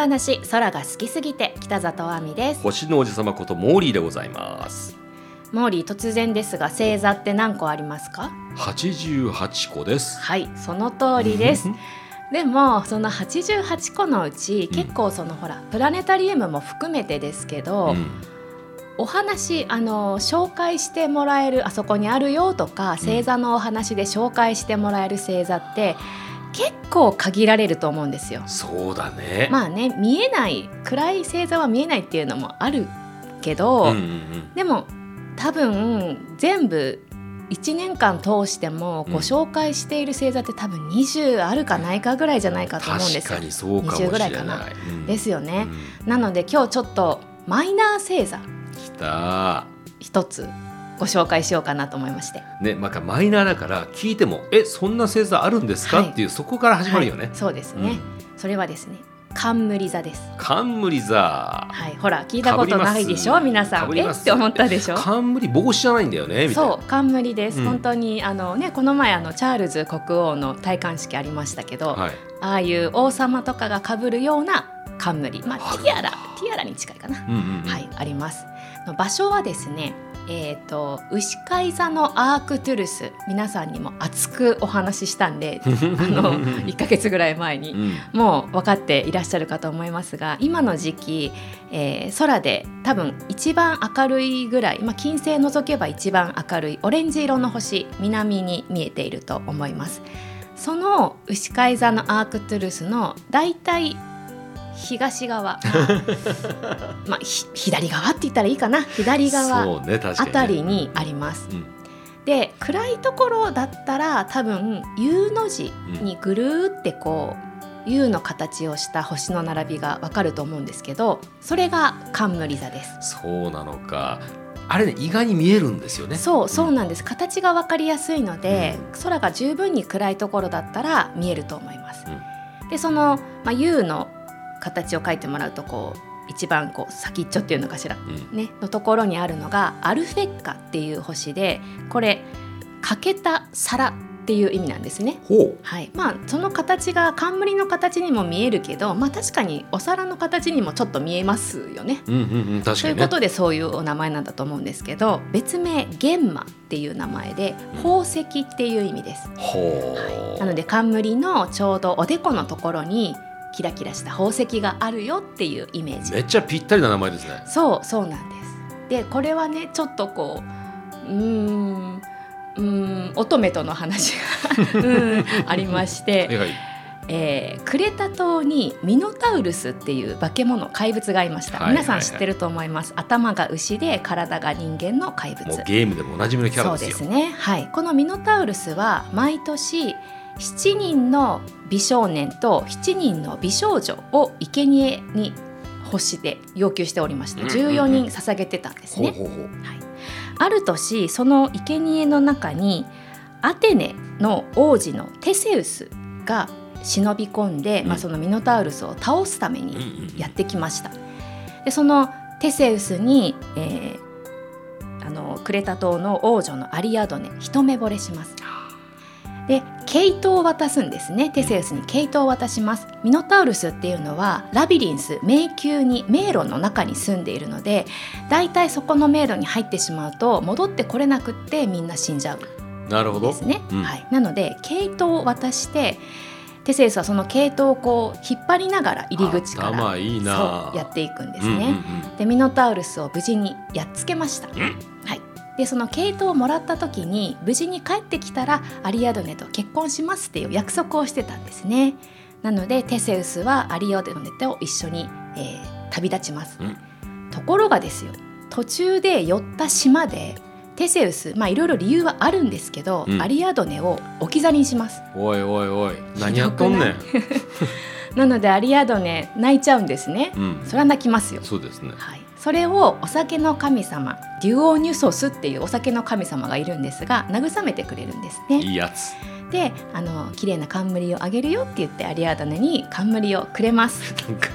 10分天体話空が好きすぎて北里亜美です。星の王子様ことモーリーでございます。モーリー突然ですが星座って何個ありますか？88個です。はいその通りです。でもその88個のうち、うん。結構そのほらプラネタリウムも含めてですけど、うん。お話あの紹介してもらえるあそこにあるよとか星座のお話で紹介してもらえる星座って結構限られると思うんですよ。そうだね。まあね見えない暗い星座は見えないっていうのもあるけど、うんうんうん。でも多分全部1年間通してもうん。ご紹介している星座って多分20あるかないかぐらいじゃないかと思うんですよ。確か。にそうかもしれ20ぐらないいかな。うん。ですよね。う。ん。なので今日ちょっとマイナー星座。きた。一つご紹介しようかなと思いまして。ねまあマイナーだから聞いてもえそんな星座あるんですか、はい。っていうそこから始まるよね、はい。そうですね、うん。それはですね冠座です。冠座。はい。ほら聞いたことないでしょ？皆さん。え？って思ったでしょ？冠帽子じゃないんだよねそう冠です、うん。本当にあのねこの前あのチャールズ国王の戴冠式ありましたけど、はい。ああいう王様とかが被るような冠。まあティアラティアラに近いかな、うんうんうん。はいあります。の場所はですねえー、と牛飼い座のアークトゥルス皆さんにも熱くお話ししたんで あの1ヶ月ぐらい前にうん。もう分かっていらっしゃるかと思いますが今の時期、えー空で多分一番明るいぐらい、まあ、金星除けば一番明るいオレンジ色の星南に見えていると思います。その牛飼い座のアークトゥルスのだいたい東側。まあひ左側って言ったらいいかな。左側あたりにあります。うん。で暗いところだったら多分 U の字にぐるーってこう U の形をした星の並びがわかると思うんですけどそれが冠座です。そうなのか。あれね意外に見えるんですよね。そうそうなんです。形がわかりやすいので、空が十分に暗いところだったら見えると思います。でその、まあ、U の形を描いてもらうとこう一番こう先っちょっていうのかしら。うん。ね、のところにあるのがアルフェッカっていう星でこれ欠けた皿っていう意味なんですね。はい。まあ、その形が冠の形にも見えるけど、まあ、確かにお皿の形にもちょっと見えますよね。うんうんうん確かにね。ということでそういうお名前なんだと思うんですけど別名玄馬っていう名前で宝石っていう意味です。ほう、なので冠のちょうどおでこのところにキラキラした宝石があるよっていうイメージ。めっちゃぴったりな名前ですね。そうそうなんです。でこれはねちょっとこううーんうーん乙女との話が うんありまして、はいはい。えークレタ島にミノタウルスっていう化け物怪物がいました、はいはいはい。皆さん知ってると思います。頭が牛で体が人間の怪物。ゲームでもおなじみのキャラですよ。そうですね。はい。このミノタウルスは毎年7人の美少年と7人の美少女を生贄に欲して要求しておりましてうんうんうん。14人捧げてたんですね、ある年その生贄の中にアテネの王子のテセウスが忍び込んで、うん。まあ、そのミノタウルスを倒すためうんにうん。やってきました。でそのテセウスに、えーあのクレタ島の王女のアリアドネ一目惚れします。で毛糸を渡すんですね。テセウスに毛糸を渡します。ミノタウルスっていうのはラビリンス迷宮に迷路の中に住んでいるのでだいたいそこの迷路に入ってしまうと戻ってこれなくってみんな死んじゃう。なるほど。んですね、うん。はい、なので毛糸を渡してテセウスはその毛糸をこう引っ張りながら入り口から頭いいな。そうやっていくんですね、うんうんうん。でミノタウルスを無事にやっつけました、ん。はい、でその毛糸をもらった時に無事に帰ってきたらアリアドネと結婚しますっていう約束をしてたんですね。なのでテセウスはアリアドネと一緒に、えー旅立ちます、うん。ところがですよ途中で寄った島でテセウスまあいろいろ理由はあるんですけど、うん。アリアドネを置き去りにします。おいおいおい？何やっとんねん。なのでアリアドネ泣いちゃうんですね、うん。それは泣きますよ。そうですね。はい、それをお酒の神様デュオニュソスっていうお酒の神様がいるんですが慰めてくれるんですね。いいやつ。であの綺麗な冠をあげるよって言ってアリアドネに冠をくれます。なんか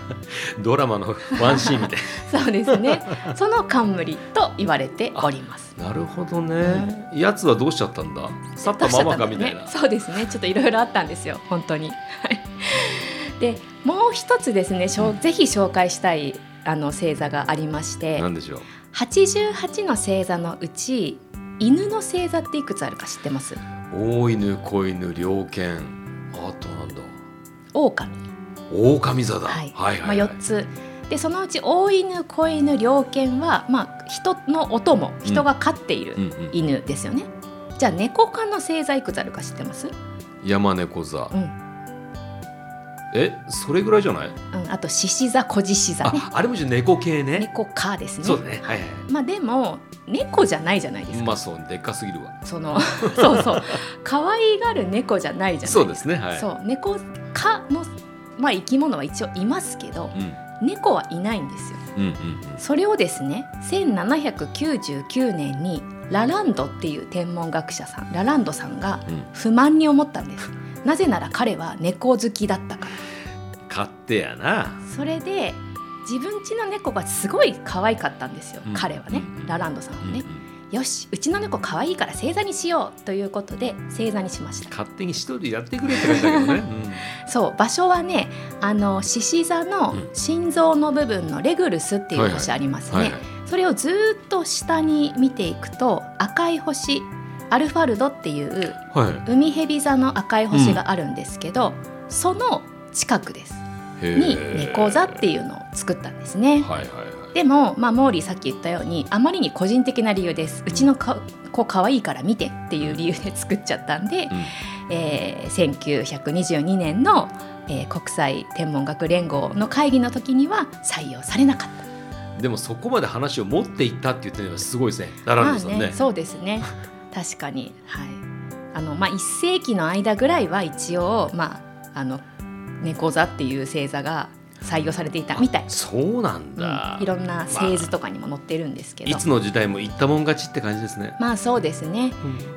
ドラマのワンシーンみたい。そうですね。その冠と言われております。なるほどね。やつはどうしちゃったんだ？去ったままかみたいな。ね、そうですね。ちょっといろいろあったんですよ。本当に。はい。でもう一つですね、うぜひ紹介したいあの星座がありましてなんでしょう？88の星座のうち犬の星座っていくつあるか知ってます？大犬子犬猟犬。あとなんだ？狼。狼座だ、はい。はいはい、まあ、4つ。でそのうち大犬子犬猟犬は、まあ、人のお供人が飼っているうんうん、犬ですよね、じゃあ猫科の星座いくつあるか知ってます、山猫座、うんえそれぐらいじゃない？うん、あと獅子座小獅子座ね。ああれもじゃ猫系ね。猫科ですね。そうだね。はいはい。まあでも猫じゃないじゃないですか、まあそうでっかすぎるわ。その そうそう。可愛がる猫じゃないじゃないですか。そうですね。はい。そう。猫科の、まあ、生き物は一応いますけどうん。猫はいないんですよ。うんうんそれをですね1799年にラランドっていう天文学者さんラランドさんがうんうん。不満に思ったんですなぜなら彼は猫好きだったから。勝手やな。それで自分家の猫がすごい可愛かったんですよ、うん。彼はねうん。ラランドさんはね、うんうん。よしうちの猫可愛いから星座にしようということで星座にしました。勝手に一人でやってくれって感じだけどね、そう場所はねあの獅子座のうん。心臓の部分のレグルスっていう星ありますね、それをずーっと下に見ていくと赤い星アルファルドっていうはい。海蛇座の赤い星があるんですけど、その近くです。へにー猫座っていうのを作ったんですね。はいはいはい。でも、まあ、モーリーさっき言ったようにあまりに個人的な理由です。うちのか子可愛いから見てっていう理由で作っちゃったんで、えー1922年の、えー国際天文学連合の会議の時には採用されなかった。うん、でもそこまで話を持っていったって言ってるのはすごいですね。ね,、まあね、そうですね確かに、はい。あのまあ、1世紀の間ぐらいは一応、まあ、あの猫座っていう星座が採用されていたみたい、そうなんだ、うん。いろんな製図とかにも載ってるんですけど、いつの時代も言ったもん勝ちって感じですね、まあそうですね。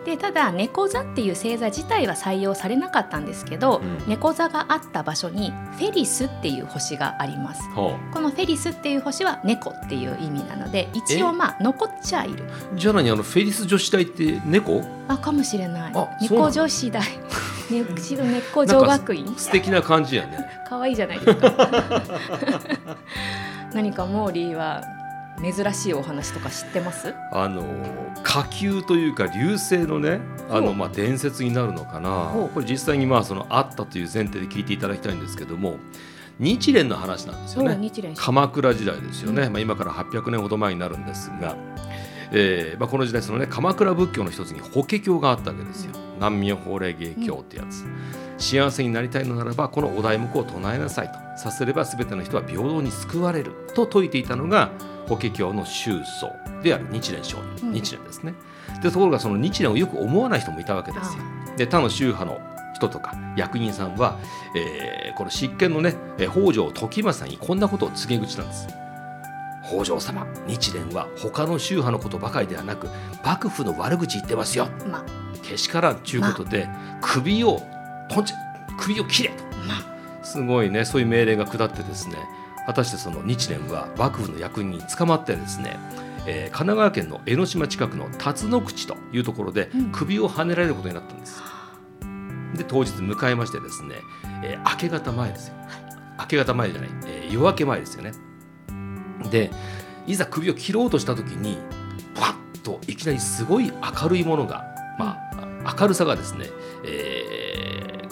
でただ猫座っていう星座自体は採用されなかったんですけど、うん。猫座があった場所にフェリスっていう星があります。ほこのフェリスっていう星は猫っていう意味なので一応まあ残っちゃいる。うじゃあ何？あのフェリス女子大って猫？あかもしれない。猫女子大ね一度猫女学院素敵な感じやね。可愛いじゃないですか。何かモーリーは珍しいお話とか知ってます？あの火球というか流星のねあのまあ伝説になるのかな。これ実際にまあそのあったという前提で聞いていただきたいんですけども日蓮の話なんですよね。鎌倉時代ですよね、うまあ、今から800年ほど前になるんですが、えーまあ、この時代そのね鎌倉仏教の一つに法華経があったわけですよ南無法令芸経ってやつ、幸せになりたいのならばこのお題目を唱えなさいと。させれば全ての人は平等に救われると説いていたのが法華経の宗祖である日蓮上人、うん。日蓮ですね。でところがその日蓮をよく思わない人もいたわけですよ。で他の宗派の人とか役人さんは、えーこの執権のねえー北条時政にこんなことを告げ口なんです。北条様日蓮は他の宗派のことばかりではなく幕府の悪口言ってますよ。まあけしからんちゅうことで、首をとんち首を切れと。まあ。すごいねそういう命令が下ってですね果たしてその日蓮は幕府の役人に捕まってですね、えー神奈川県の江ノ島近くの辰野口というところでうん。首をはねられることになったんです。で当日迎えましてですね、えー明け方前ですよ。明け方前じゃない、えー夜明け前ですよね。でいざ首を切ろうとした時にパッといきなりすごい明るいものが、まあ、明るさがですね、えー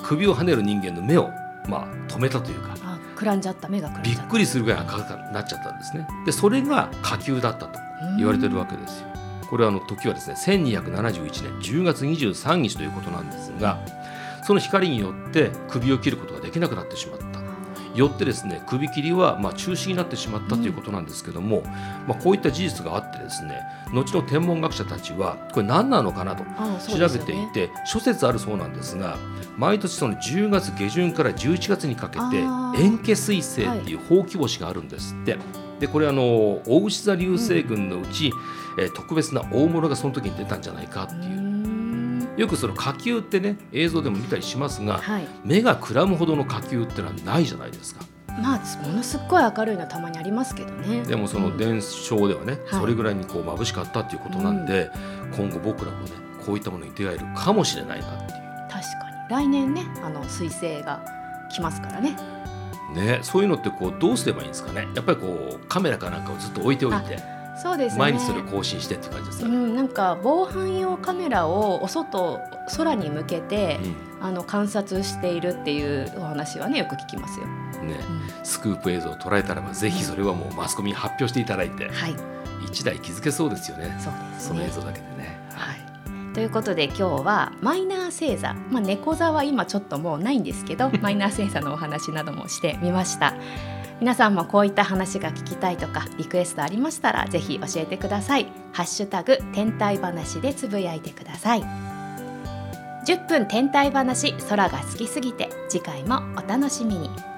首をはねる人間の目を、まあ、止めたというかあくらんじゃった目がびっくりするぐらい赤くなっちゃったんですね。でそれが火球だったと言われてるわけですよ。これはあの時はですね1271年10月23日ということなんですがその光によって首を切ることができなくなってしまったよってですね首切りはまあ中止になってしまったということなんですけども、まあ、こういった事実があってですね後の天文学者たちはこれ何なのかなと調べていて、諸説あるそうなんですが毎年その10月下旬から11月にかけて円形彗星っていうほうき星があるんですって。でこれあの大牛座流星群のうち、えー特別な大物がその時に出たんじゃないかっていう、んよくその火球ってね映像でも見たりしますがはい。目がくらむほどの火球ってのはないじゃないですか。まあものすっごい明るいのはたまにありますけどね。でもそのうん。伝承ではね、はい。それぐらいにこう眩しかったっていうことなんで、今後僕らもねこういったものに出会えるかもしれないなっていう。確かに。来年ねあの彗星が来ますからね。ね、そういうのってこうどうすればいいんですかね。やっぱりこうカメラかなんかをずっと置いておいてそうですね毎日それを更新してっていう感じですか？ね、うん、なんか防犯用カメラをお外空に向けて、あの観察しているっていうお話はねよく聞きますよ。うんね、スクープ映像を捉えたらばぜひそれはもうマスコミに発表していただいて、はい、一台気づけそうですよねそうですその映ね。像だけでね。はい。ということで今日はマイナー星座、まあ猫座は今ちょっともうないんですけど、マイナー星座のお話などもしてみました。皆さんもこういった話が聞きたいとかリクエストありましたらぜひ教えてください。ハッシュタグ天体話でつぶやいてください。10分天体話空が好きすぎて次回もお楽しみに。